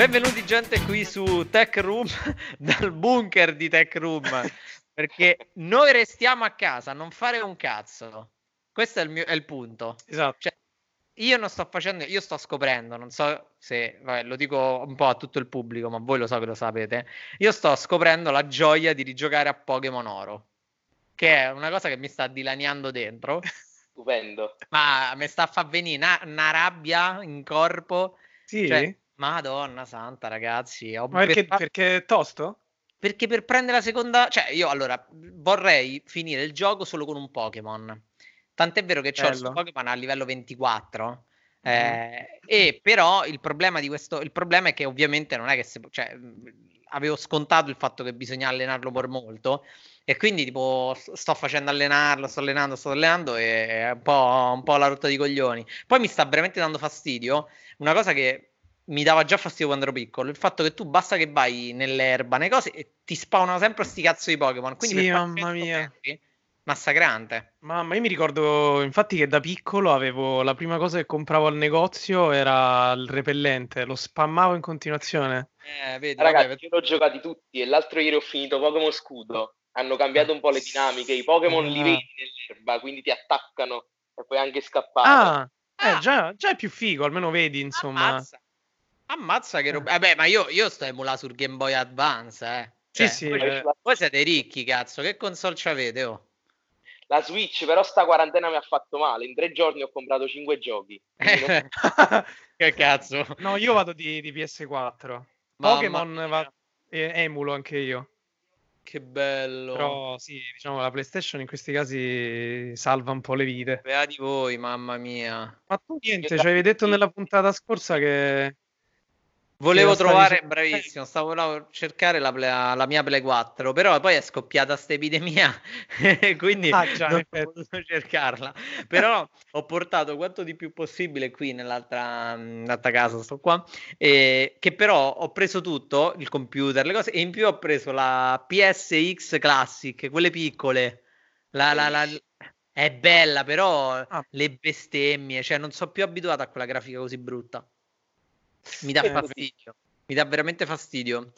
Benvenuti gente qui su Tech Room, dal bunker di Tech Room, perché noi restiamo a casa non fare un cazzo. Questo è il, mio, è il punto. Esatto. Cioè, io non sto facendo, io sto scoprendo, non so se, vabbè, lo dico un po' a tutto il pubblico, ma voi lo so che lo sapete, io sto scoprendo la gioia di rigiocare a Pokémon Oro, che è una cosa che mi sta dilaniando dentro. Stupendo. Ma mi sta a far venire una, una rabbia in corpo. Sì? Cioè, Madonna santa, ragazzi. Ho Ma perché, per- perché è tosto? perché per prendere la seconda, cioè io allora vorrei finire il gioco solo con un Pokémon. Tant'è vero che Bello. Pokémon a livello 24. eh, e però il problema di questo, il problema è che ovviamente non è che se, cioè, avevo scontato il fatto che bisogna allenarlo per molto e quindi tipo sto sto facendo allenarlo, sto allenando, sto allenando e è un po', un po' la rotta di coglioni. Poi mi sta veramente dando fastidio una cosa che mi dava già fastidio quando ero piccolo, il fatto che tu basta che vai nell'erba, nei cose e ti spawnano sempre sti cazzo di Pokémon. Quindi Sì, mamma 100 mia. metri, massacrante. Mamma, io mi ricordo infatti che da piccolo avevo la prima cosa che compravo al negozio era il repellente, lo spammavo in continuazione. Eh, vedi, Ragazzi, vabbè, io l'ho giocati tutti e l'altro ieri ho finito Pokémon Scudo. Hanno cambiato un po' le dinamiche. I Pokémon li Ah. vedi nell'erba, quindi ti attaccano e puoi anche scappare. Ah, Ah. eh, già, già è più figo, almeno vedi, insomma. ammazza. Ammazza che roba. Vabbè, ma io, io sto emulando sul Game Boy Advance, eh. Sì, Cioè, sì, voi, eh. voi siete ricchi, cazzo. Che console c'avete, oh? La Switch, però, sta quarantena mi ha fatto male. In tre giorni ho comprato cinque giochi. Non- che cazzo. No, io vado di, di PS4. Mamma Pokémon va- eh, emulo anche io. Che bello. Però sì, diciamo la PlayStation in questi casi salva un po' le vite. Beati voi, mamma mia. Ma tu niente, ci avevi detto sì. nella puntata scorsa che... Volevo la stavi trovare, cer- bravissimo, stavo là cercare la, Play- la mia Play 4, però poi è scoppiata sta epidemia, quindi Ah, già, non ho potuto cercarla. Però ho portato quanto di più possibile qui nell'altra, nell'altra casa, sto qua, e che però ho preso tutto, il computer, le cose, e in più ho preso la PSX Classic, quelle piccole. La, la- la- è bella, però Ah. le bestemmie, cioè non sono più abituato a quella grafica così brutta. Mi dà Eh, fastidio, mi dà veramente fastidio.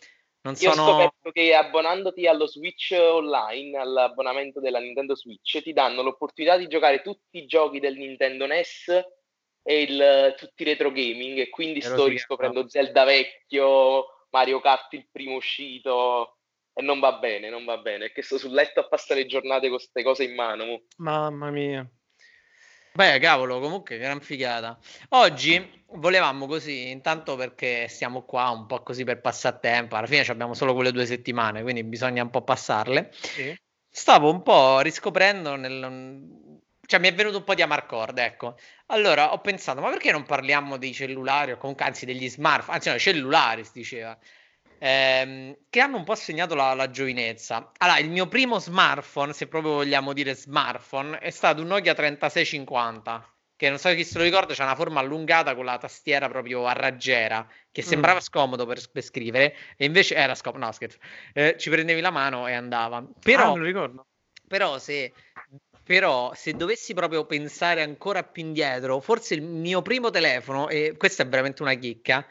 Non Io ho sono. scoperto che abbonandoti allo Switch Online, all'abbonamento della Nintendo Switch, ti danno l'opportunità di giocare tutti i giochi del Nintendo NES e il, tutti i retro gaming. E quindi E sto riscoprendo Zelda vecchio, Mario Kart il primo uscito. E non va bene, non va bene. È che sto sul letto a passare giornate con queste cose in mano. Mamma mia. Beh, cavolo, comunque gran figata. Oggi volevamo così, intanto perché siamo qua un po' così per passatempo. Alla fine abbiamo solo quelle due settimane, quindi bisogna un po' passarle. Sì. Stavo un po' riscoprendo nel... Cioè, mi è venuto un po' di amarcord, ecco. Allora, ho pensato, ma perché non parliamo dei cellulari, o comunque, anzi, degli smartphone, anzi, no, cellulari, si diceva, ehm, che hanno un po' segnato la, la giovinezza. Allora, il mio primo smartphone, se proprio vogliamo dire smartphone, è stato un Nokia 3650, che non so chi se lo ricorda, c'ha una forma allungata con la tastiera proprio a raggiera, che Mm. sembrava scomodo per, per scrivere, e invece era scomodo, no scherzo, Eh, ci prendevi la mano e andava. Però... Ah, me lo ricordo. Però se, però se dovessi proprio pensare ancora più indietro, forse il mio primo telefono, e questa è veramente una chicca,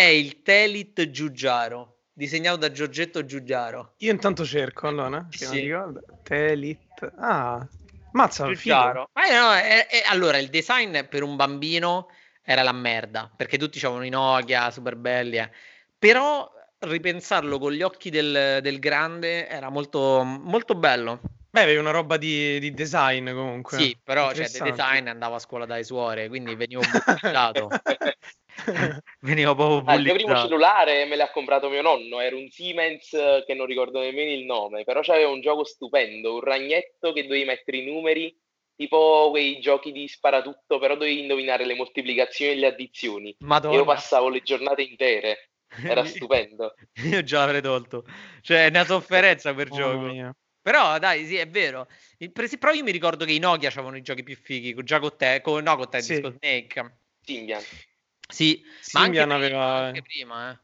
è il Telit Giugiaro, disegnato da Giorgetto Giugiaro. Io intanto cerco, allora. Che non Sì. ricordo. Telit. Ah, mazza. Giugiaro. Ma no, è- è- allora, il design per un bambino era la merda, perché tutti avevano i Nokia, super belli, eh. Però ripensarlo con gli occhi del, del grande era molto, molto bello. Beh, avevi una roba di, di design comunque. Sì, però cioè, di design andavo a scuola dalle suore, quindi venivo bullizzato. venivo proprio Ah, il mio primo bullizzato. cellulare me l'ha comprato mio nonno, era un Siemens eh, che non ricordo nemmeno il nome, però c'aveva un gioco stupendo, un ragnetto che dovevi mettere i numeri, tipo quei giochi di sparatutto, però dovevi indovinare le moltiplicazioni e le addizioni. Madonna. Io passavo le giornate intere, era stupendo. Io già l'avrei tolto. Cioè, è una sofferenza per Mamma gioco. mia. Però dai, sì, è vero. Il Però io mi ricordo che i Nokia avevano i giochi più fighi, con- già con te, con, no, con te, Sì. con Snake. Symbian. Sì, ma anche Symbian prima, aveva... anche prima, eh.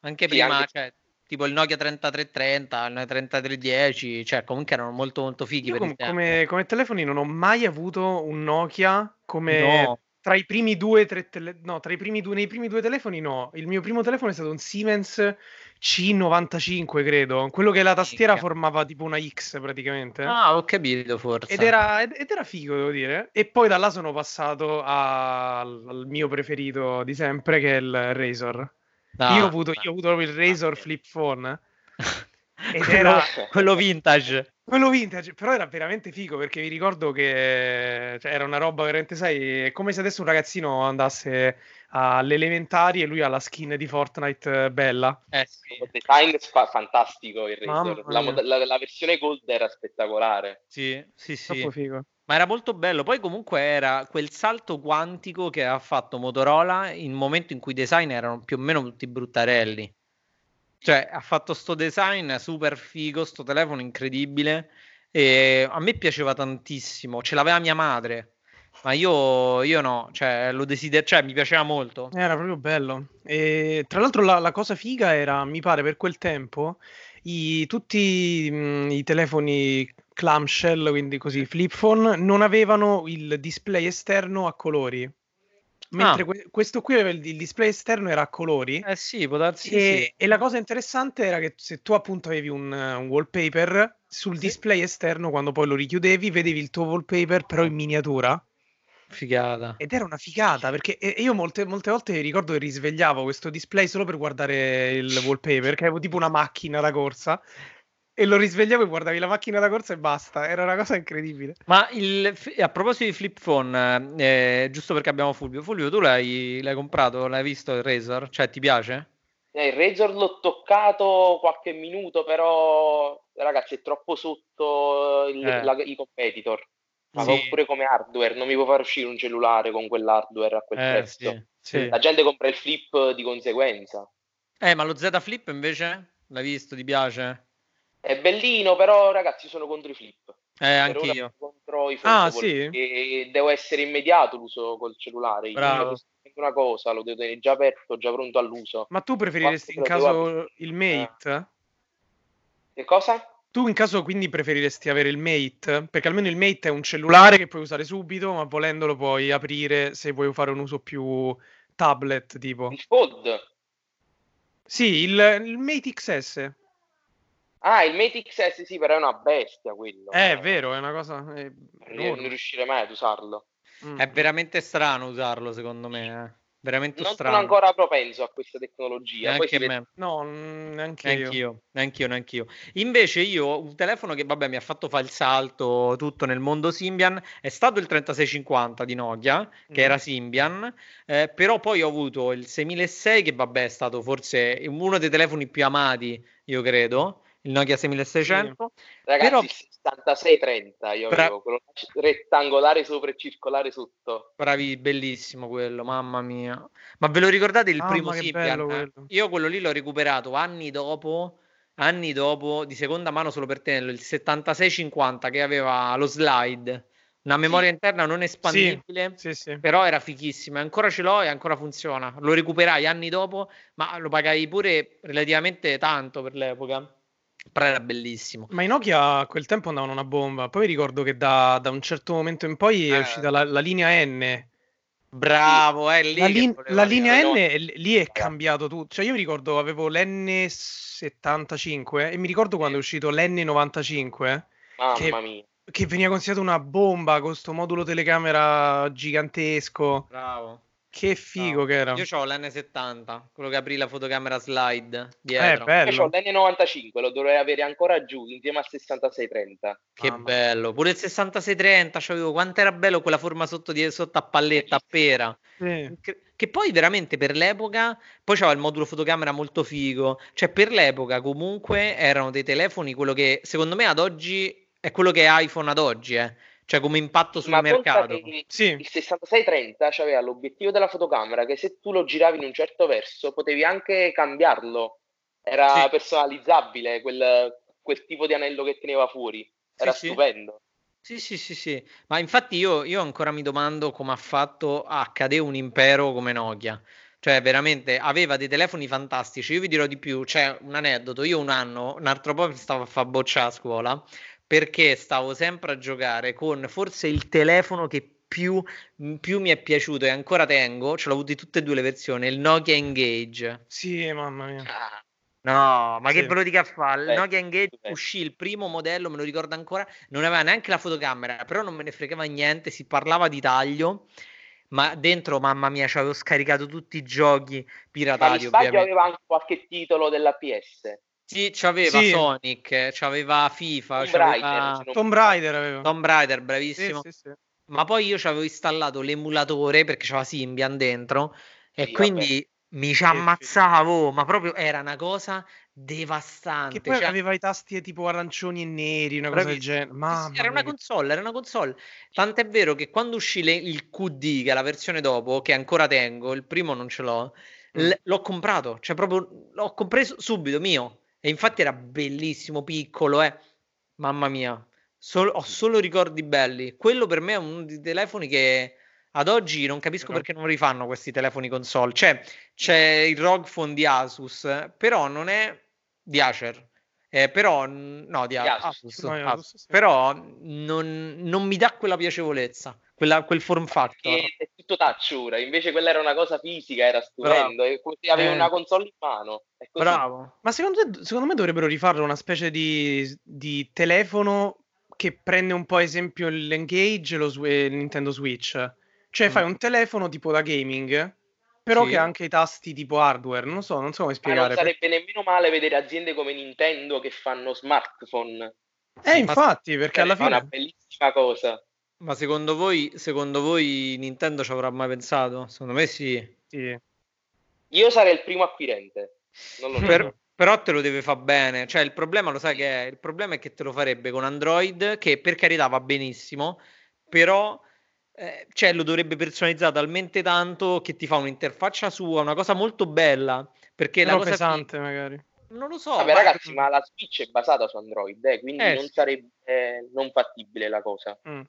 Anche Sì, prima, anche- cioè, tipo il Nokia 3330, il Nokia 3310, cioè comunque erano molto molto fighi Io com- come, come telefoni non ho mai avuto un Nokia come No. Tra i primi due, tre tele- no, tra i primi due, nei primi due telefoni no. Il mio primo telefono è stato un Siemens C95, credo. Quello che la tastiera Minchia. formava tipo una X praticamente. Ah, ho capito forse. Ed era, ed, ed era figo, devo dire. E poi da là sono passato a- al, al mio preferito di sempre, che è il Razor. Ah, io, ho avuto, io ho avuto proprio il Razor flip phone. Ed quello, era quello vintage. Quello vintage, però era veramente figo perché mi ricordo che cioè, era una roba veramente, sai, è come se adesso un ragazzino andasse alle elementari e lui ha la skin di Fortnite eh, bella. Eh sì. Design fa- fantastico il Razor. La, la- la versione Gold era spettacolare. Sì, sì, sì. Troppo figo. Ma era molto bello. Poi comunque era quel salto quantico che ha fatto Motorola in un momento in cui i design erano più o meno tutti bruttarelli. Cioè, ha fatto sto design super figo, sto telefono incredibile. E a me piaceva tantissimo. Ce l'aveva mia madre. Ma io, io no, cioè, lo desider- cioè, mi piaceva molto. Era proprio bello. E tra l'altro la, la cosa figa era, mi pare, per quel tempo, i- tutti mh, i telefoni clamshell, quindi così, flip phone, non avevano il display esterno a colori. Mentre Ah. que- questo qui aveva il, display esterno era a colori. Eh sì, può darsi e, sì. e la cosa interessante era che se tu appunto avevi un, un wallpaper sul Sì. display esterno, quando poi lo richiudevi, vedevi il tuo wallpaper però in miniatura. Figata. Ed era una figata perché io molte, molte volte ricordo che risvegliavo questo display solo per guardare il wallpaper, che avevo tipo una macchina da corsa. E lo risvegliavo e guardavi la macchina da corsa e basta. Era una cosa incredibile. Ma il, a proposito di flip phone, eh, giusto perché abbiamo Fulvio, Fulvio, tu l'hai, l'hai comprato, l'hai visto il Razor? Cioè, ti piace? Eh, il Razor l'ho toccato qualche minuto, però ragazzi è troppo sotto il- Eh. la- i competitor. Ma Sì. pure come hardware, non mi può far uscire un cellulare con quell'hardware a quel Eh, prezzo. sì, sì. La gente compra il flip di conseguenza. Eh, ma lo Z Flip invece? L'hai visto? Ti piace? È bellino, però ragazzi sono contro i flip. Eh, anch'io. contro i Ah, foldable, sì? E devo essere immediato l'uso col cellulare. Io Bravo. fare una cosa, lo devo tenere già aperto, già pronto all'uso. Ma tu preferiresti in Quattro caso devo- il Mate? Che cosa? Tu in caso quindi preferiresti avere il Mate? Perché almeno il Mate è un cellulare che puoi usare subito, ma volendolo puoi aprire se vuoi fare un uso più tablet tipo. Il Fold. Sì, il, il Mate XS. Ah, il Mate XS sì, però è una bestia quello. Eh, è vero, è una cosa... è Non non riuscirei mai ad usarlo. Mm. È veramente strano usarlo, secondo me. eh. Veramente Non strano. sono ancora propenso a questa tecnologia. Poi Neanche si vede- me. No, mm, neanche io. Neanch'io, neanch'io, neanch'io. Invece io un telefono che vabbè mi ha fatto fare il salto tutto nel mondo Symbian, è stato il 3650 di Nokia, che Mhm. era Symbian, eh, però poi ho avuto il 6006 che vabbè è stato forse uno dei telefoni più amati, io credo, il Nokia 6600. Ragazzi, Però- il 6630 io Bra- avevo quello rettangolare sopra e circolare sotto. Bravi, bellissimo quello, mamma mia. Ma ve lo ricordate il Mamma, primo Symbian? quello. Io quello lì l'ho recuperato anni dopo, anni dopo, di seconda mano solo per tenerlo, il 7650 che aveva lo slide, una memoria interna non espandibile, Sì, sì. però era fighissimo, e ancora ce l'ho e ancora funziona. Lo recuperai anni dopo, ma lo pagai pure relativamente tanto per l'epoca. Però era bellissimo. Ma i Nokia a quel tempo andavano una bomba. Poi ricordo che da, da un certo momento in poi è Eh. uscita la, la linea N. Bravo, è lì La, lin- la linea. N è- lì è cambiato tutto. Cioè, io mi ricordo avevo l'N75 e mi ricordo quando è uscito l'N95 Mamma Che- mia. che veniva considerato una bomba con questo modulo telecamera gigantesco. Bravo. Che figo No, che era. Io ho l'N70, quello che aprì la fotocamera slide Eh, dietro. bello. Io ho l'N95, lo dovrei avere ancora giù insieme al 6630. che Mamma. bello. Pure il 6630 c'avevo. Quanto era bello quella forma sotto, di, sotto a palletta, a pera. Sì. Che, che poi veramente per l'epoca, poi c'aveva il modulo fotocamera molto figo. Cioè per l'epoca comunque erano dei telefoni, quello che secondo me ad oggi è quello che è iPhone ad oggi, eh. Cioè come impatto sul Ma mercato. Sì. il 6630 aveva l'obiettivo della fotocamera che se tu lo giravi in un certo verso potevi anche cambiarlo. Era Sì. personalizzabile quel, quel tipo di anello che teneva fuori. Era sì. stupendo. Sì, sì, sì, sì, ma infatti io, io ancora mi domando come ha fatto a cadere un impero come Nokia. Cioè, veramente aveva dei telefoni fantastici. Io vi dirò di più, c'è un aneddoto. Io un anno, un altro po' mi stavo a fare boccia a scuola perché stavo sempre a giocare con forse il telefono che più, più mi è piaciuto e ancora tengo, ce l'ho avuto tutte e due le versioni, il Nokia Engage. Sì, mamma mia. Ah, No, ma Sì. che ve lo dica a fare? Il Nokia Engage eh. uscì il primo modello, me lo ricordo ancora, non aveva neanche la fotocamera, però non me ne fregava niente, si parlava di taglio, ma dentro, mamma mia, ci avevo scaricato tutti i giochi ma piratati, sbaglio ovviamente. aveva anche qualche titolo della PS. Sì, c'aveva Sì. Sonic, c'aveva FIFA, Tomb Raider, c'aveva non- Tomb Raider aveva. Tomb Raider, bravissimo. sì, sì. Ma poi io ci avevo installato l'emulatore perché c'aveva Symbian dentro e Sì, quindi mi ci Sì, ammazzavo, ma proprio era una cosa devastante. Che poi cioè- aveva i tasti tipo arancioni e neri, una cosa del genere. Sì, Mamma sì, era una console, era una console. Tant'è vero che quando uscì le- il QD, che è la versione dopo, che ancora tengo, il primo non ce l'ho, Mm. l- l'ho comprato, cioè proprio l'ho compreso subito, mio. E infatti era bellissimo, piccolo, eh. Mamma mia, Sol- ho solo ricordi belli. Quello per me è uno dei telefoni che ad oggi non capisco Però- perché non rifanno questi telefoni console. Cioè, c'è il ROG Phone di Asus, però non è di Acer. Eh, però, no, di Di Asus. Asus, di Asus. Asus, sì. però non, non mi dà quella piacevolezza, quella- quel form factor. Che è tutto touch ora, invece quella era una cosa fisica, era stupendo, avevi Eh. una console in mano. È. Bravo. Ma secondo, te- secondo me dovrebbero rifarlo una specie di, di telefono che prende un po' esempio l'Engage e lo il Nintendo Switch. Cioè Mm. fai un telefono tipo da gaming, però Sì. che ha anche i tasti tipo hardware. Non so, non so come Ma non spiegare. sarebbe nemmeno male vedere aziende come Nintendo che fanno smartphone. Eh, infatti, perché alla fine... una bellissima cosa. Ma secondo voi, secondo voi Nintendo ci avrà mai pensato? Secondo me sì. Sì. Io sarei il primo acquirente. Non lo nego. Per- però te lo deve fare bene. Cioè, il problema lo sai che è? Il problema è che te lo farebbe con Android, che per carità va benissimo, però eh, cioè, lo dovrebbe personalizzare talmente tanto che ti fa un'interfaccia sua, una cosa molto bella. Perché Però la cosa pesante magari. fi- non lo so. Vabbè, ma- ragazzi, ma la Switch è basata su Android, eh, quindi Eh, non sì. sarebbe eh, non fattibile la cosa. Mm.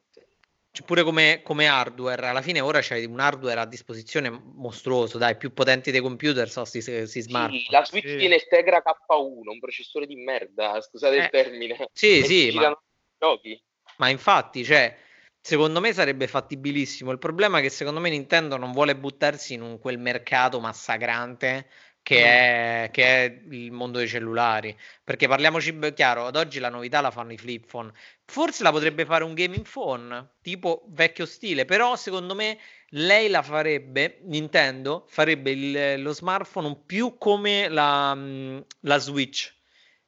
Cioè, pure come, come hardware, alla fine ora c'hai un hardware a disposizione mostruoso, dai, più potenti dei computer sono sti, sti smartphone. Sì, la Switch Sì. tiene Tegra K1, un processore di merda, scusate Eh, il termine. sì, E sì, ma- giochi. Ma infatti, cioè, secondo me sarebbe fattibilissimo. Il problema è che secondo me Nintendo non vuole buttarsi in un- quel mercato massacrante che, Mm. è, che è il mondo dei cellulari. Perché parliamoci chiaro, ad oggi la novità la fanno i flip phone. Forse la potrebbe fare un gaming phone, tipo vecchio stile, però secondo me lei la farebbe, Nintendo farebbe il- lo smartphone più come la, mm, la Switch.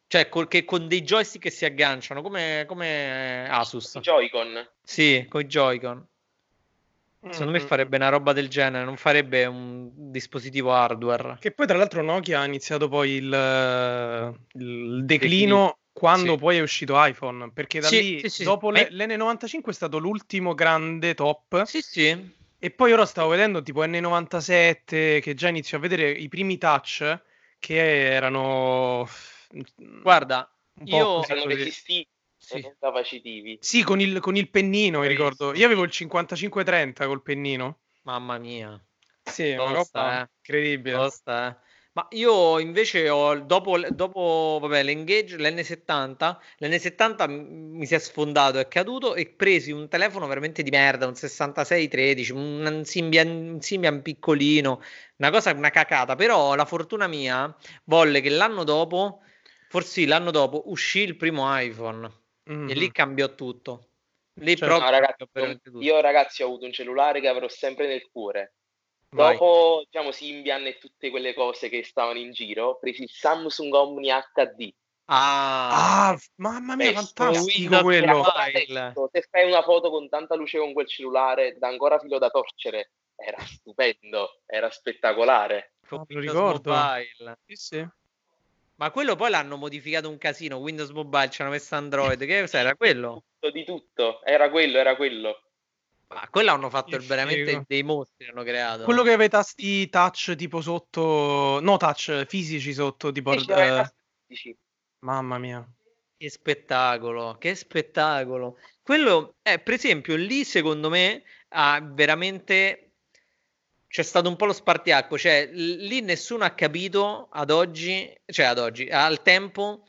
Cioè, col- che con dei joystick che si agganciano, come, come Asus. I Joy-Con. Sì, con i Joy-Con. Secondo me Mm. farebbe una roba del genere, non farebbe un dispositivo hardware. Che poi tra l'altro Nokia ha iniziato poi il, il declino quando Sì. poi è uscito iPhone, perché da Sì, lì sì, dopo ma- le- l'N95 è stato l'ultimo grande top Sì, sì. e poi ora stavo vedendo tipo N97 che già inizio a vedere i primi touch che erano Guarda, un po' io- Erano così. resistiti Sì. capacitivi. Sì, con il, con il pennino, mi ricordo. Io avevo il 5530 col pennino. Mamma mia, Sì, una Tosta, roba eh. incredibile. tosta, eh. Ma io invece ho dopo, dopo vabbè, l'Engage, l'N70, l'N70 m- mi si è sfondato, è caduto e presi un telefono veramente di merda, un 6613, un, Symbian, un Symbian piccolino, una cosa, una cacata, però la fortuna mia volle che l'anno dopo, forse l'anno dopo, uscì il primo iPhone Mhm. e lì cambiò tutto. Lì Cioè, proprio No, ragazzi, tutto. io ragazzi ho avuto un cellulare che avrò sempre nel cuore. Vai. Dopo, diciamo, Symbian e tutte quelle cose che stavano in giro, ho preso il Samsung Omni HD. Ah, Ah, mamma mia, fantastico quello. Se fai una foto con tanta luce con quel cellulare, dà ancora filo da torcere. Era stupendo, era spettacolare. Ah, lo ricordo. Mobile. Sì, sì. Ma quello poi l'hanno modificato un casino. Windows Mobile ci hanno messo Android. Che cos'era quello? Tutto di tutto, era quello, era quello. Ma quello hanno fatto veramente figo. dei mostri. Hanno creato. Quello che aveva i tasti touch tipo sotto, no touch fisici sotto, tipo, eh, mamma mia. Che spettacolo, che spettacolo. Quello, eh, per esempio, lì secondo me ha veramente c'è stato un po' lo spartiacque, cioè lì nessuno ha capito ad oggi, cioè ad oggi, al tempo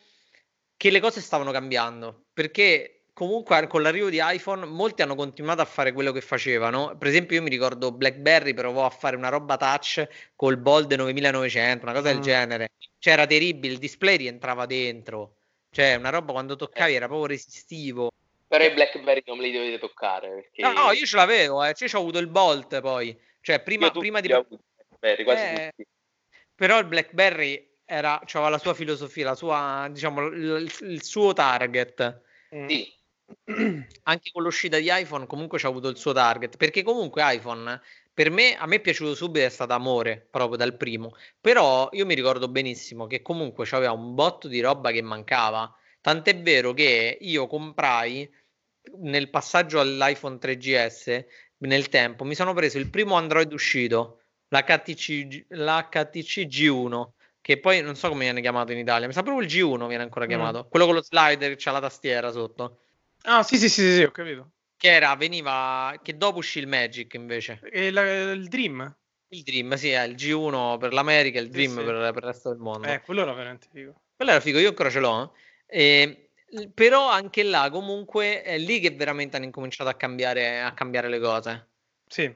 che le cose stavano cambiando, perché comunque con l'arrivo di iPhone molti hanno continuato a fare quello che facevano. Per esempio, io mi ricordo BlackBerry provò a fare una roba touch col Bold 9900, una cosa del mm. genere. Cioè era terribile, il display rientrava dentro. Cioè, una roba quando toccavi era proprio resistivo. Però i BlackBerry non me li dovete toccare. Perché... No, no, io ce l'avevo, eh. cioè, ho avuto il Bolt poi. Cioè, prima, prima di... BlackBerry, quasi eh, tutti. Però il BlackBerry era, aveva la sua filosofia, la sua, diciamo, il, il suo target. Sì. Anche con l'uscita di iPhone comunque c'ha avuto il suo target perché comunque iPhone per me a me è piaciuto subito è stato amore proprio dal primo. Però io mi ricordo benissimo che comunque c'aveva un botto di roba che mancava. Tant'è vero che io comprai nel passaggio all'iPhone 3GS nel tempo mi sono preso il primo Android uscito l'HTC, l'HTC G1 che poi non so come viene chiamato in Italia mi sa proprio il G1 viene ancora mm. chiamato mm. quello con lo slider che c'ha la tastiera sotto Ah, sì, sì, sì, sì, ho capito. Che era, veniva, che dopo uscì il Magic invece. E la, il Dream? Il Dream, sì, è il G1 per l'America il Dream sì, sì. Per, per, il resto del mondo. Eh, quello era veramente figo. Quello era figo, io ancora ce l'ho. Eh. E, però anche là comunque è lì che veramente hanno incominciato a cambiare, a cambiare le cose. Sì.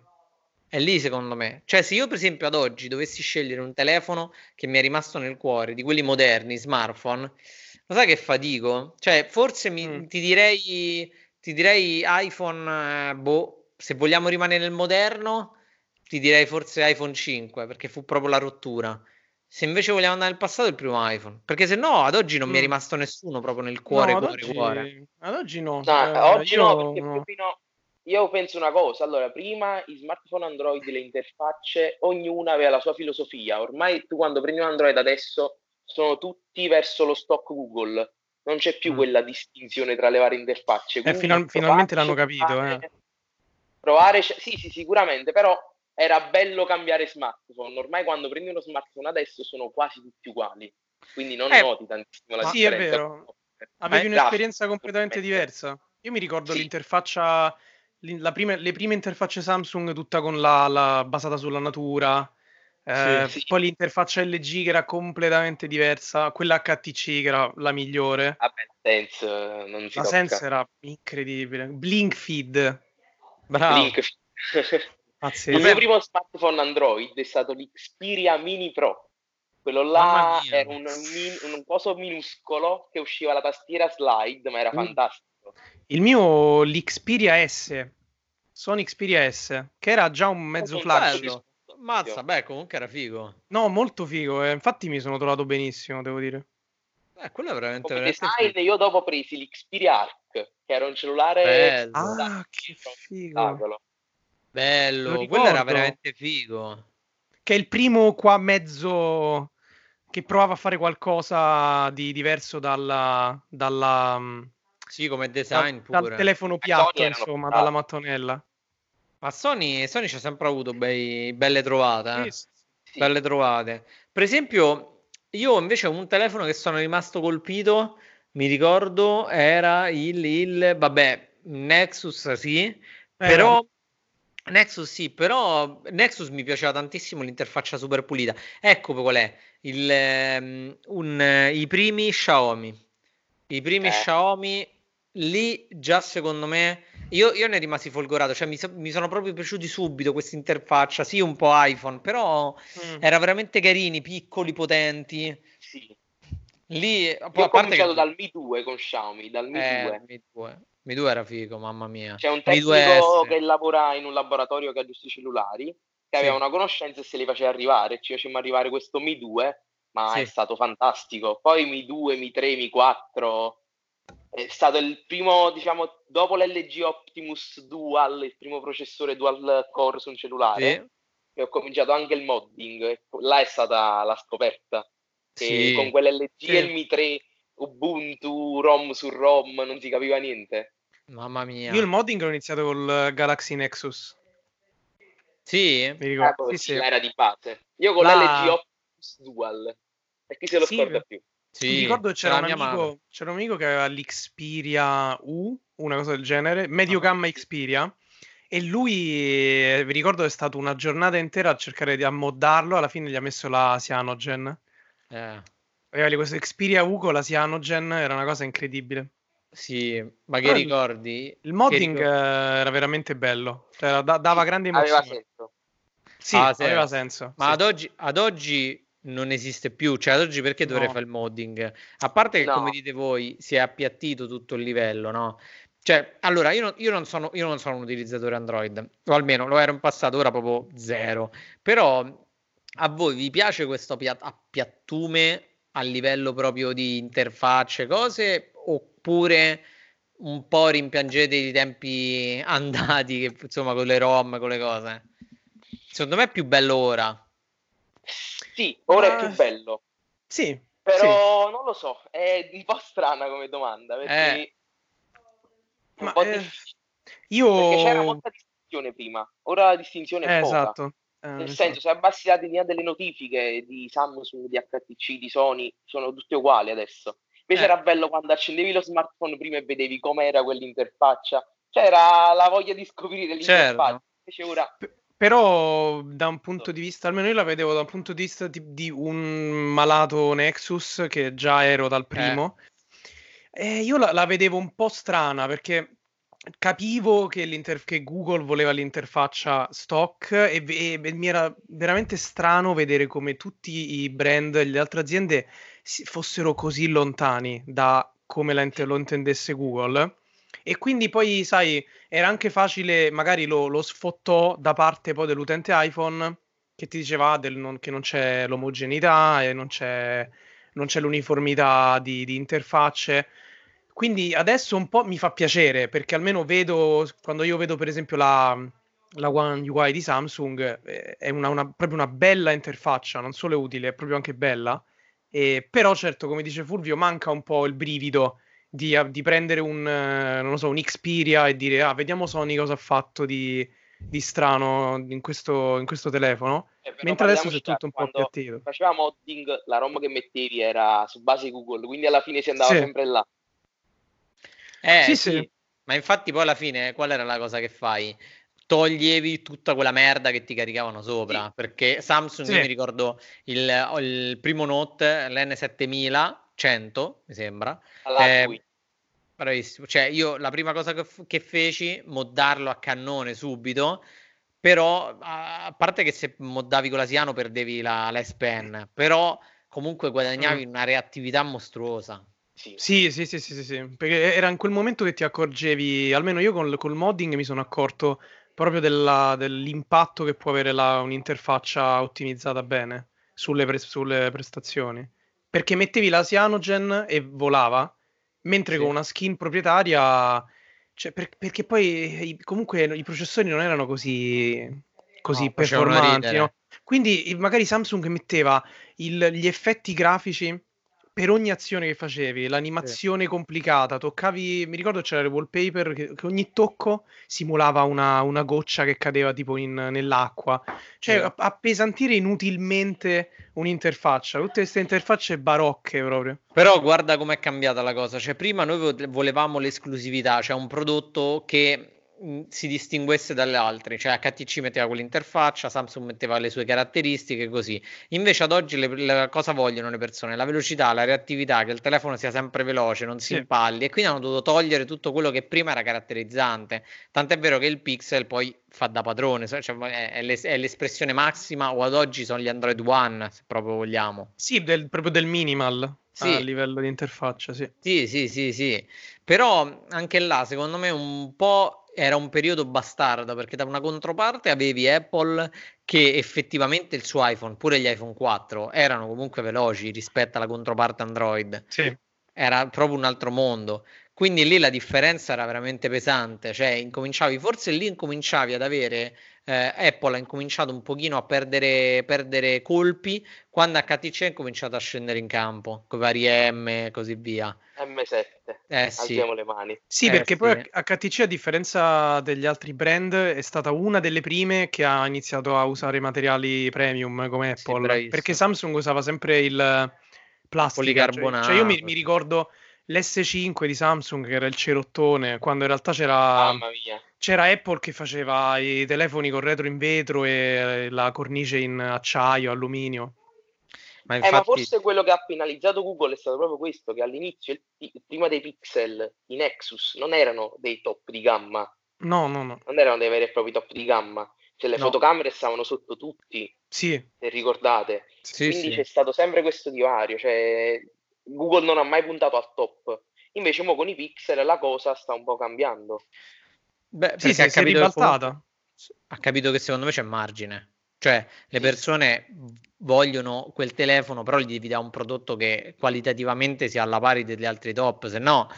È lì secondo me. Cioè se io per esempio ad oggi dovessi scegliere un telefono che mi è rimasto nel cuore, di quelli moderni, smartphone, lo sai che fatico? Cioè, forse mi, mm. ti, direi, ti direi iPhone, eh, boh, se vogliamo rimanere nel moderno, ti direi forse iPhone 5, perché fu proprio la rottura. Se invece vogliamo andare nel passato, il primo iPhone. Perché se no, ad oggi non mm. mi è mm. rimasto nessuno proprio nel cuore, no, ad cuore, oggi, cuore. Ad oggi no. no eh, oggi io, no, perché no. Fino, io penso una cosa. Allora, prima i smartphone Android, le interfacce, ognuna aveva la sua filosofia. Ormai tu quando prendi un Android adesso sono tutti verso lo stock Google. Non c'è più mm. quella distinzione tra le varie interfacce. Eh, final- finalmente l'hanno capito. Provare, eh. provare, sì, sì, sicuramente, però era bello cambiare smartphone. Ormai quando prendi uno smartphone adesso sono quasi tutti uguali, quindi non eh, noti tantissimo la sì, differenza. Sì, è vero. Avevi un'esperienza completamente diversa. Io mi ricordo sì. l'interfaccia, prima, le prime interfacce Samsung tutta con la, la basata sulla natura, eh, sì, poi l'interfaccia LG che era completamente diversa, quella HTC che era la migliore. Vabbè, Sense non si La tocca. Sense era incredibile. Blink Feed. Bravo. Blink. Il mio primo smartphone Android è stato l'Xperia Mini Pro. Quello là era un, un, un, coso minuscolo che usciva la tastiera slide, ma era mm. fantastico. Il mio l'Xperia S, Sony Xperia S, che era già un mezzo flagship. Mazza, beh, comunque era figo. No, molto figo. Eh. Infatti mi sono trovato benissimo, devo dire. Eh, quello è veramente, Come veramente design, figo. io dopo presi l'Xperia Arc, che era un cellulare... Bello. Ah, che figo. Bello, quello era veramente figo. Che è il primo qua mezzo che provava a fare qualcosa di diverso dalla... dalla mm, sì, come design da, Dal telefono piatto, insomma, dalla mattonella. Ma Sony, Sony c'ha sempre avuto bei, belle trovate. Eh? Sì, sì. Belle trovate. Per esempio, io invece un telefono che sono rimasto colpito, mi ricordo, era il, il vabbè, Nexus, sì, eh. però... Nexus sì, però Nexus mi piaceva tantissimo l'interfaccia super pulita. Ecco qual è il, um, un, i primi Xiaomi. I primi eh. Xiaomi lì già secondo me io, io ne rimasi folgorato, cioè mi, so, mi, sono proprio piaciuti subito questa interfaccia, sì un po' iPhone, però mm. era veramente carini, piccoli, potenti. Sì. Lì, io ho cominciato che... dal Mi 2 con Xiaomi, dal Mi eh, 2. Mi 2. Mi 2 era figo, mamma mia. C'è un tecnico che lavora in un laboratorio che aggiusta i cellulari, che sì. aveva una conoscenza e se li faceva arrivare, ci facemmo arrivare questo Mi 2, ma sì. è stato fantastico. Poi Mi 2, Mi 3, Mi 4 è stato il primo, diciamo, dopo l'LG Optimus Dual, il primo processore dual core su un cellulare, sì. e ho cominciato anche il modding, là è stata la scoperta. Sì. con quell'LG e il Mi 3, Ubuntu, ROM su ROM, non si capiva niente. Mamma mia. Io il modding l'ho iniziato col Galaxy Nexus. Sì? Mi ricordo. Ah, sì, sì. Era di base. Io con la... l'LG Optimus Dual. E chi se lo scorda più? Sì, Mi ricordo c'era un, amico, c'era un, amico, che aveva l'Xperia U, una cosa del genere, medio ah, gamma Xperia, e lui, eh, vi ricordo, è stato una giornata intera a cercare di ammoddarlo, alla fine gli ha messo la Cyanogen. Eh. Aveva questo Xperia U con la Cyanogen, era una cosa incredibile. Sì, ma che ricordi? Il modding ricordi? Eh, era veramente bello, cioè, da- dava grande emozione. Aveva senso. Sì, Ah, aveva sì. senso. Ma sì. ad oggi, ad oggi non esiste più, cioè ad oggi perché dovrei No. fare il modding? A parte che, No. come dite voi, si è appiattito tutto il livello, no? Cioè, allora, io non, io non sono, io non sono un utilizzatore Android, o almeno lo ero in passato, ora proprio zero. Però a voi vi piace questo pia- appiattume a livello proprio di interfacce, cose, oppure un po' rimpiangete i tempi andati, che, insomma, con le ROM, con le cose? Secondo me è più bello ora. Sì, ora Ma- è più bello. Sì, Però non lo so, è un po' strana come domanda. Perché Eh. Ma, po' eh, difficile. io... Perché c'era molta distinzione prima, ora la distinzione è Eh, poca. esatto. Eh, Nel senso, se abbassi la linea delle notifiche di Samsung, di HTC, di Sony, sono tutte uguali adesso. Invece Eh. era bello quando accendevi lo smartphone prima e vedevi com'era quell'interfaccia. C'era la voglia di scoprire l'interfaccia. Certo. Invece ora P- Però da un punto di vista, almeno io la vedevo da un punto di vista di, di un malato Nexus che già ero dal primo, e io la, la vedevo un po' strana perché capivo che, che Google voleva l'interfaccia stock e, ve- e mi era veramente strano vedere come tutti i brand e le altre aziende si- fossero così lontani da come lo intendesse Google. E quindi poi, sai, era anche facile, magari lo, lo sfottò da parte poi dell'utente iPhone che ti diceva ah, del non- che non c'è l'omogeneità e non c'è, non c'è l'uniformità di, di interfacce. Quindi adesso un po' mi fa piacere perché almeno vedo, quando io vedo per esempio la, la One UI di Samsung, eh, è una, una- proprio una bella interfaccia, non solo è utile, è proprio anche bella. E, però certo, come dice Fulvio, manca un po' il brivido di, di prendere un, eh, non lo so, un Xperia e dire, ah, vediamo Sony cosa ha fatto di, di strano in questo, in questo telefono. eh, Mentre adesso c'è tutto un po' quando appiattito. faceva modding, la ROM che mettevi era su base Google, quindi alla fine si andava Sì. sempre là. Eh, Sì, sì, sì. ma infatti poi alla fine qual era la cosa che fai? Toglievi tutta quella merda che ti caricavano sopra, Sì. perché Samsung, Sì. io mi ricordo il, il primo Note, l'N7100, mi sembra, Alla Eh, bravissimo, cioè io la prima cosa che, che feci, moddarlo a cannone subito, però a parte che se moddavi con l'asiano perdevi la, la S Pen, però comunque guadagnavi una reattività mostruosa. Sì. Sì, sì, sì, sì, sì, perché era in quel momento che ti accorgevi, almeno io col, col modding mi sono accorto proprio della- dell'impatto che può avere la- un'interfaccia ottimizzata bene sulle, pre- sulle prestazioni. Perché mettevi la Cyanogen e volava, mentre Sì. con una skin proprietaria, cioè, per- perché poi comunque i processori non erano così, così No, performanti, no? Quindi magari Samsung metteva il- gli effetti grafici per ogni azione che facevi, l'animazione complicata, toccavi, mi ricordo c'era il wallpaper che, che ogni tocco simulava una, una goccia che cadeva tipo in- nell'acqua, cioè Sì. appesantire inutilmente un'interfaccia, tutte queste interfacce barocche proprio. Però guarda com'è cambiata la cosa, cioè prima noi vo- volevamo l'esclusività, cioè un prodotto che mh, si distinguesse dalle altre, cioè HTC metteva quell'interfaccia, Samsung metteva le sue caratteristiche così. Invece ad oggi le, le- cosa vogliono le persone? La velocità, la reattività, che il telefono sia sempre veloce, non si Sì. impalli e quindi hanno dovuto togliere tutto quello che prima era caratterizzante. Tant'è vero che il Pixel poi fa da padrone, cioè è, è l'es- è l'espressione massima o ad oggi sono gli Android One, se proprio vogliamo. Sì, del- proprio del minimal Sì. a livello di interfaccia, sì. Sì, sì, sì, sì. Però anche là, secondo me, un po' era un periodo bastardo perché da una controparte avevi Apple che effettivamente il suo iPhone, pure gli iPhone 4, erano comunque veloci rispetto alla controparte Android. Sì. Era proprio un altro mondo. Quindi lì la differenza era veramente pesante, cioè incominciavi, forse lì incominciavi ad avere, eh, Apple ha incominciato un pochino a perdere, perdere colpi quando HTC ha incominciato a scendere in campo, con i vari M e così via. M7, Eh sì. alziamo le mani. Sì, Eh, perché poi sì. HTC, a differenza degli altri brand, è stata una delle prime che ha iniziato a usare materiali premium come Sì, Apple. bravissimo. perché Samsung usava sempre il plastica. Cioè, Policarbonato. cioè io mi, mi ricordo l'S5 di Samsung, che era il cerottone, quando in realtà c'era, Mamma mia. c'era Apple che faceva i telefoni con retro in vetro e la cornice in acciaio, alluminio. Ma, Eh, infatti, ma forse quello che ha penalizzato Google è stato proprio questo, che all'inizio, prima dei Pixel, i Nexus non erano dei top di gamma, No, no, no. non erano dei veri e propri top di gamma, cioè le No. fotocamere stavano sotto tutti, Sì, se ricordate. sì, Quindi sì. c'è stato sempre questo divario, cioè Google non ha mai puntato al top. Invece mo con i Pixel la cosa sta un po' cambiando. Beh, sì, si è capito che comunque- ribaltata. ha capito che secondo me c'è margine. Cioè, le persone vogliono quel telefono, però gli devi dare un prodotto che qualitativamente sia alla pari degli altri top, se no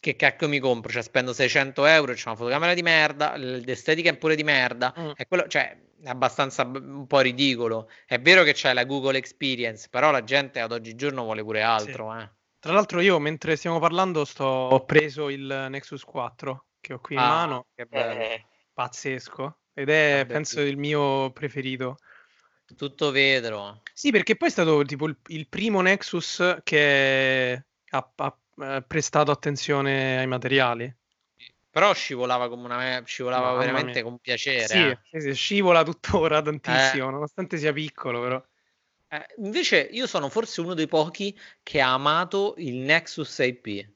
che cacchio mi compro? Cioè, spendo 600 euro, c'è una fotocamera di merda, l'estetica è pure di merda, Mm. è quello, cioè, è abbastanza un po' ridicolo. È vero che c'è la Google Experience, però la gente ad oggigiorno vuole pure altro, eh. Tra l'altro io mentre stiamo parlando sto, ho preso il Nexus 4 che ho qui in Ah, mano, che bello. Eh, pazzesco, ed è Vabbè, penso sì. il mio preferito. Tutto vetro. Sì, perché poi è stato tipo il, il primo Nexus che ha, ha, eh, prestato attenzione ai materiali. Però scivolava come una scivolava Mamma veramente con piacere. Sì, eh. sì, sì, scivola tuttora tantissimo, Eh. nonostante sia piccolo, però. Eh, invece io sono forse uno dei pochi che ha amato il Nexus 6P.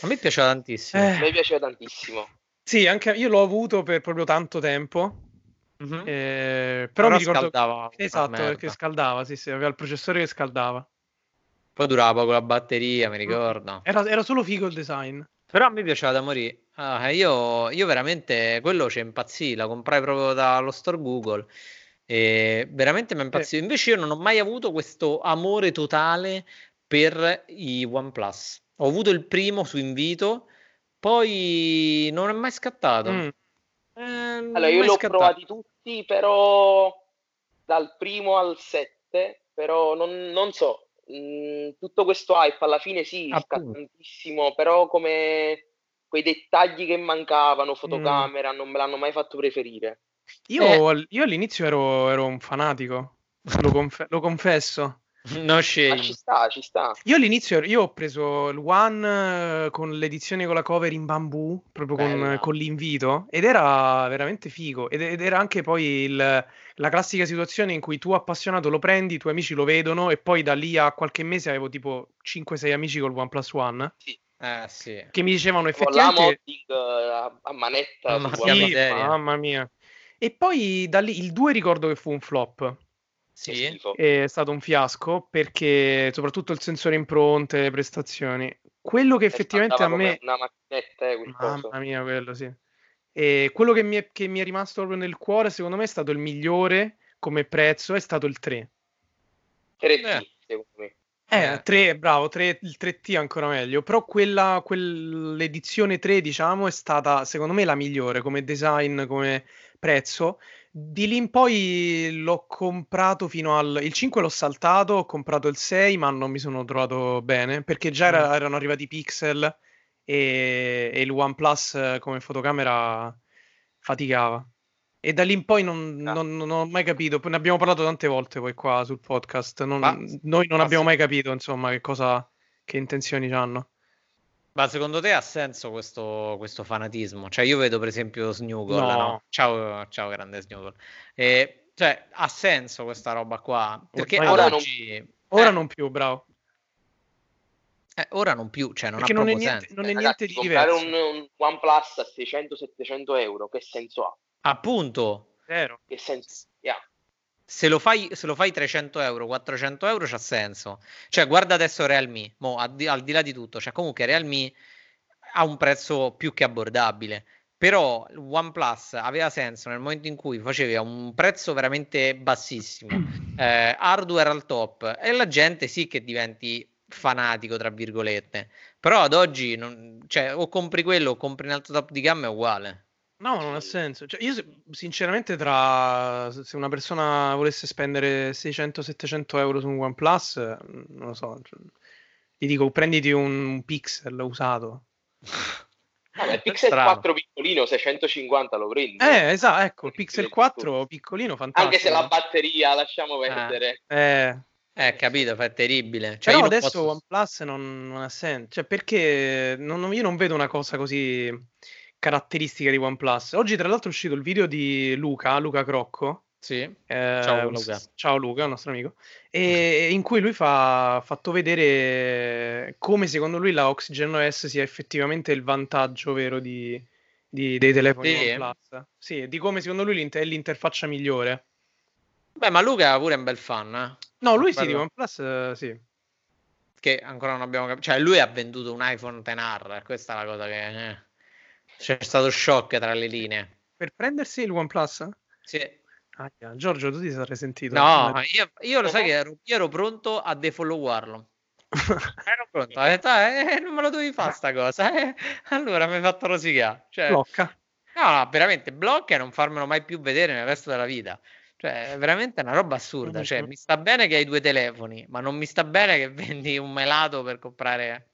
A me piaceva tantissimo. Eh. a me piaceva tantissimo. Sì, anche io l'ho avuto per proprio tanto tempo, Mhm. eh, però, Però mi ricordo... scaldava Esatto, merda. perché scaldava, sì, sì, aveva il processore che scaldava. Poi durava poco la batteria, mi ricordo. Era, era solo figo il design. Però a me piaceva da morire. Ah, io, io veramente quello ci impazzì, la comprai proprio dallo store Google. E veramente mi è impazzito. Invece io non ho mai avuto questo amore totale per i OnePlus. Ho avuto il primo su invito, poi non è mai scattato. Mm. Eh, Allora, io mai li ho scattato. provati tutti, però dal primo al 7, però non, non so, mh, tutto questo hype alla fine sì, tantissimo, però come quei dettagli che mancavano, fotocamera, non me l'hanno mai fatto preferire. Io, Eh. io all'inizio ero, ero un fanatico, lo, confe- lo confesso. No Ma shame. ci sta, ci sta. Io all'inizio io ho preso il One eh, con l'edizione con la cover in bambù, proprio con, con l'invito, ed era veramente figo. Ed, ed era anche poi il- la classica situazione in cui tu appassionato lo prendi, i tuoi amici lo vedono, e poi da lì a qualche mese avevo tipo 5-6 amici col OnePlus One Eh sì. che mi dicevano Tipo la effettivamente. modding eh, a, manetta Mamma Sì, mamma mia. E poi da lì il 2 ricordo che fu un flop. Sì. È stato un fiasco perché soprattutto il sensore impronte, le prestazioni. Quello che E effettivamente a me... una macchinetta, eh. Mamma mia, quello sì. E quello che mi, è, che mi è rimasto proprio nel cuore, secondo me, è stato il migliore come prezzo, è stato il 3. 3D, Eh. secondo me. Eh, Eh. 3, bravo, 3, il 3T ancora meglio, però quella, quell'edizione 3, diciamo, è stata secondo me la migliore come design, come prezzo. Di lì in poi l'ho comprato fino al... Il 5 l'ho saltato, ho comprato il 6, ma non mi sono trovato bene, perché già era- Mm. erano arrivati i pixel e, e il OnePlus eh, come fotocamera faticava. E da lì in poi non, Ah. non- non ho mai capito, ne abbiamo parlato tante volte poi qua sul podcast, non- Ma- noi non abbiamo mai capito insomma che cosa, che intenzioni hanno. Ma secondo te ha senso questo, questo fanatismo? Cioè, io vedo per esempio Snuggle, No. no? Ciao, ciao grande Snuggle. E, cioè, ha senso questa roba qua? Perché ora non- oggi... Ora eh, non più, bravo. eh, ora non più, cioè non Perché ha non è proprio niente, senso. non è Eh, niente ragazzi, di comprare diverso. un, un OnePlus a 600-700 euro, che senso ha? Appunto, Zero. Che senso ha? Se lo fai, se lo fai 300 euro, 400 euro c'ha senso. Cioè, guarda adesso Realme, mo, al, di, al di là di tutto, cioè comunque Realme ha un prezzo più che abbordabile. Però OnePlus aveva senso nel momento in cui faceva un prezzo veramente bassissimo, eh, hardware al top, e la gente sì che diventi fanatico, tra virgolette. Però ad oggi, non- cioè, o compri quello o compri un altro top di gamma è uguale. No, non ha senso. Cioè, io sinceramente tra se una persona volesse spendere 600-700 euro su un OnePlus, eh, non lo so, cioè, gli dico prenditi un Pixel usato. Vabbè, il Pixel Strano. 4 piccolino 650 lo prendi. Eh, esatto, ecco, il Pixel il 4 discorso. piccolino, fantastico. Anche se la batteria lasciamo perdere. Eh, Eh, capito, fa è terribile. Cioè, Però adesso posso- OnePlus non, non ha senso, cioè perché non- non- io non vedo una cosa così caratteristica di OnePlus. Oggi tra l'altro è uscito il video di Luca, Luca Crocco, Sì. Eh, Ciao, Luca. ciao Luca, nostro amico, e in cui lui fa ha fatto vedere come secondo lui la Oxygen OS sia effettivamente il vantaggio vero di, di- dei telefoni Sì. OnePlus. Sì, di come secondo lui l'inte- è l'interfaccia migliore. Beh, ma Luca pure è un bel fan, eh? No, lui sì, di OnePlus eh, sì. che ancora non abbiamo capito. Cioè, lui ha venduto un iPhone XR, questa è la cosa che... eh. C'è stato shock tra le linee. Per prendersi il OnePlus? Sì. Ah, Giorgio, tu ti sarei sentito. No, io, io lo sai che ero, io ero pronto a defollowarlo. Ero pronto, ho detto, eh, non me lo dovevi fare sta cosa. eh. Allora mi hai fatto rosicare. Cioè, no, Blocca. no, veramente, blocca e non farmelo mai più vedere nel resto della vita. Cioè, è veramente una roba assurda. Cioè, mi sta bene che hai due telefoni, ma non mi sta bene che vendi un melato per comprare...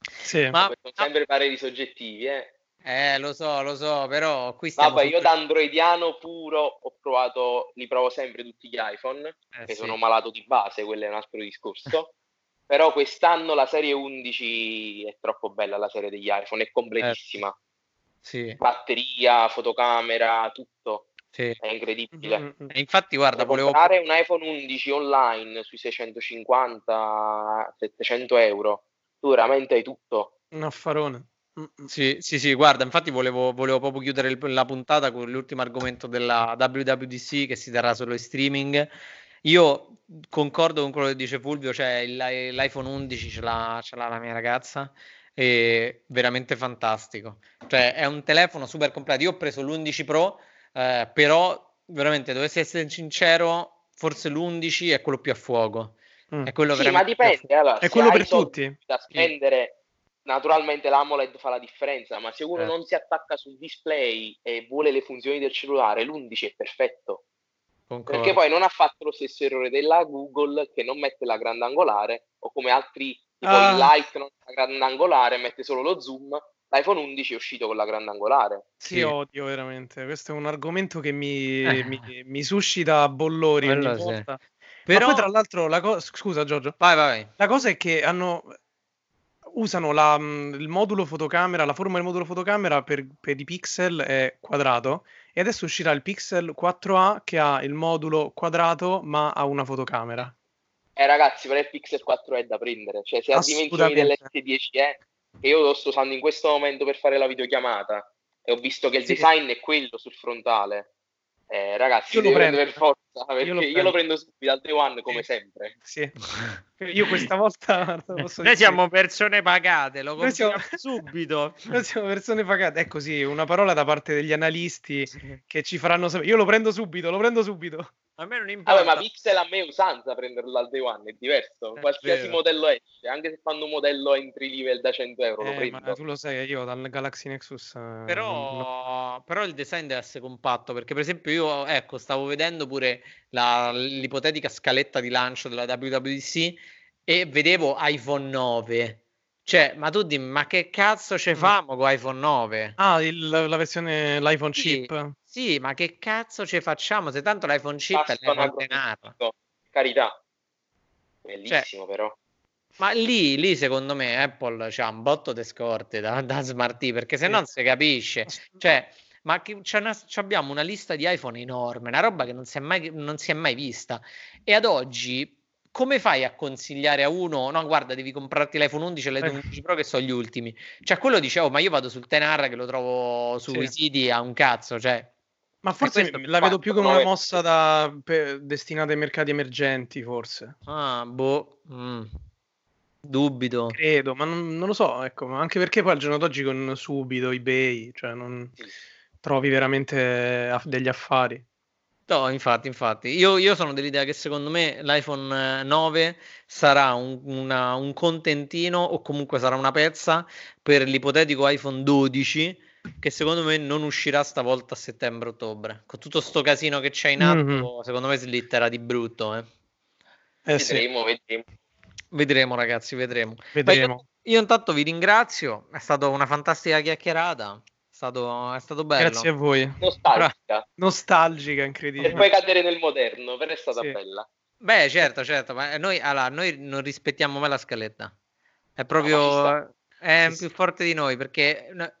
Sì. Ma, Sono sempre pareri soggettivi, eh. Eh, lo so, lo so, però qui stiamo... Vabbè, io da androidiano puro ho provato, li provo sempre tutti gli iPhone, Eh, che sì. sono malato di base, quello è un altro discorso. Però quest'anno la serie 11 è troppo bella, la serie degli iPhone, è completissima. Sì, Batteria, fotocamera, tutto, sì. è incredibile. Mm, mm, mm. E infatti, guarda, volevo... comprare un iPhone 11 online sui 650-700 euro, tu veramente hai tutto. Un affarone. Sì, sì, sì, guarda, infatti volevo, volevo proprio chiudere il- la puntata con l'ultimo argomento della WWDC che si terrà solo in streaming. Io concordo con quello che dice Fulvio, cioè il- l'iPhone 11 ce l'ha, ce l'ha la mia ragazza, è veramente fantastico. Cioè è un telefono super completo. Io ho preso l'11 Pro, eh, però veramente, dovessi essere sincero, forse l'11 è quello più a fuoco. Mm. È quello Sì, ma dipende. Allora, È quello per tutti? da spendere, naturalmente l'AMOLED fa la differenza, ma se uno Certo. non si attacca sul display e vuole le funzioni del cellulare, l'11 è perfetto. Concordo. Perché poi non ha fatto lo stesso errore della Google che non mette la grandangolare o come altri tipo Ah. il Lite non ha la grandangolare, mette solo lo zoom. L'iPhone 11 è uscito con la grandangolare. Sì, Sì. odio veramente. Questo è un argomento che mi, Eh. mi- mi suscita bollori. Però... Ma poi tra l'altro, la co- scusa Giorgio, Vai, vai. la cosa è che hanno usano la, mh, il modulo fotocamera, la forma del modulo fotocamera per, per i pixel è quadrato e adesso uscirà il Pixel 4a che ha il modulo quadrato ma ha una fotocamera. Eh ragazzi, però il Pixel 4 è da prendere, cioè se ha dimensioni Assolutamente. dell'S10e, che io lo sto usando in questo momento per fare la videochiamata e ho visto che il Sì. design è quello sul frontale. Eh, ragazzi, Io lo prendo. per forza, perché Io io lo lo, prendo. subito al day one come Sì. sempre. Sì. Io questa volta Noi dire- siamo persone pagate, lo Noi siamo- compriamo subito. Noi siamo persone pagate, è così, una parola da parte degli analisti che ci faranno sapere. Io lo prendo subito, lo prendo subito. A me non importa. Vabbè, ma Pixel a me è usanza prenderlo al day one, è diverso. È Qualsiasi vero. modello esce, anche se fanno un modello entry level da 100 euro, lo Eh, prendo. ma tu lo sai, io dal Galaxy Nexus... eh, Però, però il design deve essere compatto perché per esempio io ecco stavo vedendo pure la- l'ipotetica scaletta di lancio della WWDC e vedevo iPhone 9 cioè ma tu dimmi ma che cazzo ce Mm. famo con iPhone 9 Ah, il- la versione, l'iPhone Sì. chip. Sì ma che cazzo ce facciamo se tanto l'iPhone chip è cosa, carità. Cioè, Bellissimo però. Ma lì, lì secondo me Apple c'ha un botto di scorte da, da Smart TV perché se Sì. no non si capisce. Cioè, ma che- una- abbiamo una lista di iPhone enorme, una roba che non si è mai, non si è mai vista. E ad oggi, come fai a consigliare a uno, no, guarda, devi comprarti l'iPhone 11 e l'iPhone Eh. 11 Pro che sono gli ultimi. Cioè, quello dicevo, ma io vado sul Tenar che lo trovo sui Sì. siti a un cazzo, cioè. Ma forse la vedo più come una mossa da, per- destinata ai mercati emergenti, forse. Ah, boh, mm, dubito. Credo, ma non, non lo so, ecco, ma anche perché poi al giorno d'oggi con Subito, eBay, cioè non trovi veramente aff- degli affari. No, infatti, infatti, io, io sono dell'idea che secondo me l'iPhone eh, 9 sarà un, una- un contentino o comunque sarà una pezza per l'ipotetico iPhone 12 che secondo me non uscirà stavolta a settembre-ottobre. Con tutto sto casino che c'è in atto, Mhm. secondo me slitterà di brutto. eh. Eh sì, Vedremo, vedremo. Vedremo ragazzi, vedremo. Vedremo. Io, io intanto vi ringrazio, è stata una fantastica chiacchierata, è stato, è stato bello. Grazie a voi. Nostalgica. Nostalgica, E incredibile. poi cadere nel moderno, però è stata Sì. bella. Beh, certo, certo, ma noi, allora, noi non rispettiamo mai la scaletta. È No, proprio sta. è Sì, più sì. forte di noi perché no-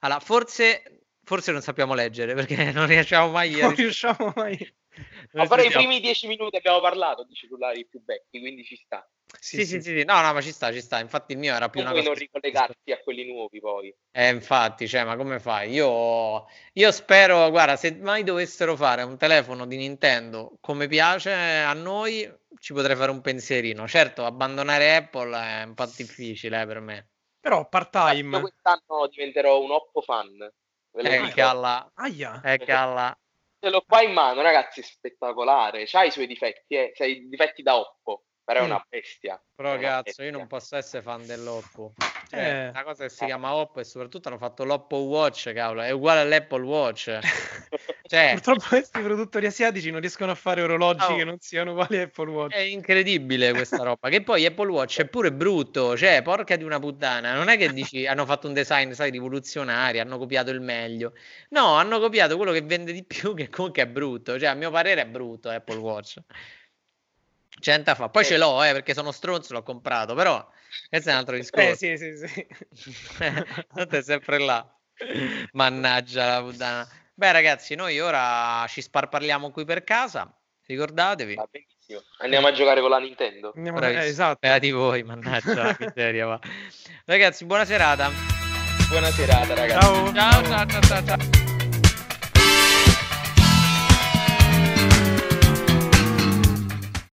allora, forse, forse non sappiamo leggere perché non riusciamo mai a... Non riusciamo mai... Ma però i primi dieci minuti abbiamo parlato di cellulari più vecchi, quindi ci sta. Sì, sì, sì, sì, no, no, ma ci sta, ci sta. Infatti il mio era più come una cosa... non ricollegarti a quelli nuovi poi. Eh, infatti, cioè, ma come fai? Io, io spero, guarda, se mai dovessero fare un telefono di Nintendo come piace a noi, ci potrei fare un pensierino. Certo, abbandonare Apple è un po' difficile eh, per me. Però part-time. Io quest'anno diventerò un Oppo fan. Eh, che alla... Aia. Eh, che alla... Ce l'ho qua in mano, ragazzi, spettacolare. C'ha i suoi difetti, eh. C'ha i difetti da Oppo però è una bestia. Però cazzo, bestia. io non posso essere fan dell'Oppo. Cioè, eh. una cosa che si chiama Oppo e soprattutto hanno fatto l'Oppo Watch, cavolo, è uguale all'Apple Watch. cioè, Purtroppo questi produttori asiatici non riescono a fare orologi oh. che non siano uguali Apple Watch. È incredibile questa roba, che poi Apple Watch è pure brutto, cioè, porca di una puttana, non è che dici hanno fatto un design, sai, rivoluzionario, hanno copiato il meglio. No, hanno copiato quello che vende di più, che comunque è brutto, cioè a mio parere è brutto Apple Watch. Centa fa. Poi eh. ce l'ho, eh, perché sono stronzo, l'ho comprato, però questo è un altro eh, discorso. Eh, sì, sì, sì. Tanto è sempre là. Mannaggia la puttana. Beh, ragazzi, noi ora ci sparparliamo qui per casa. Ricordatevi. Va benissimo. Andiamo a giocare con la Nintendo. Andiamo, eh, esatto. Beati voi, mannaggia la miseria. Va. Ragazzi, buona serata. Buona serata, ragazzi. ciao, ciao, ciao. ciao, ciao.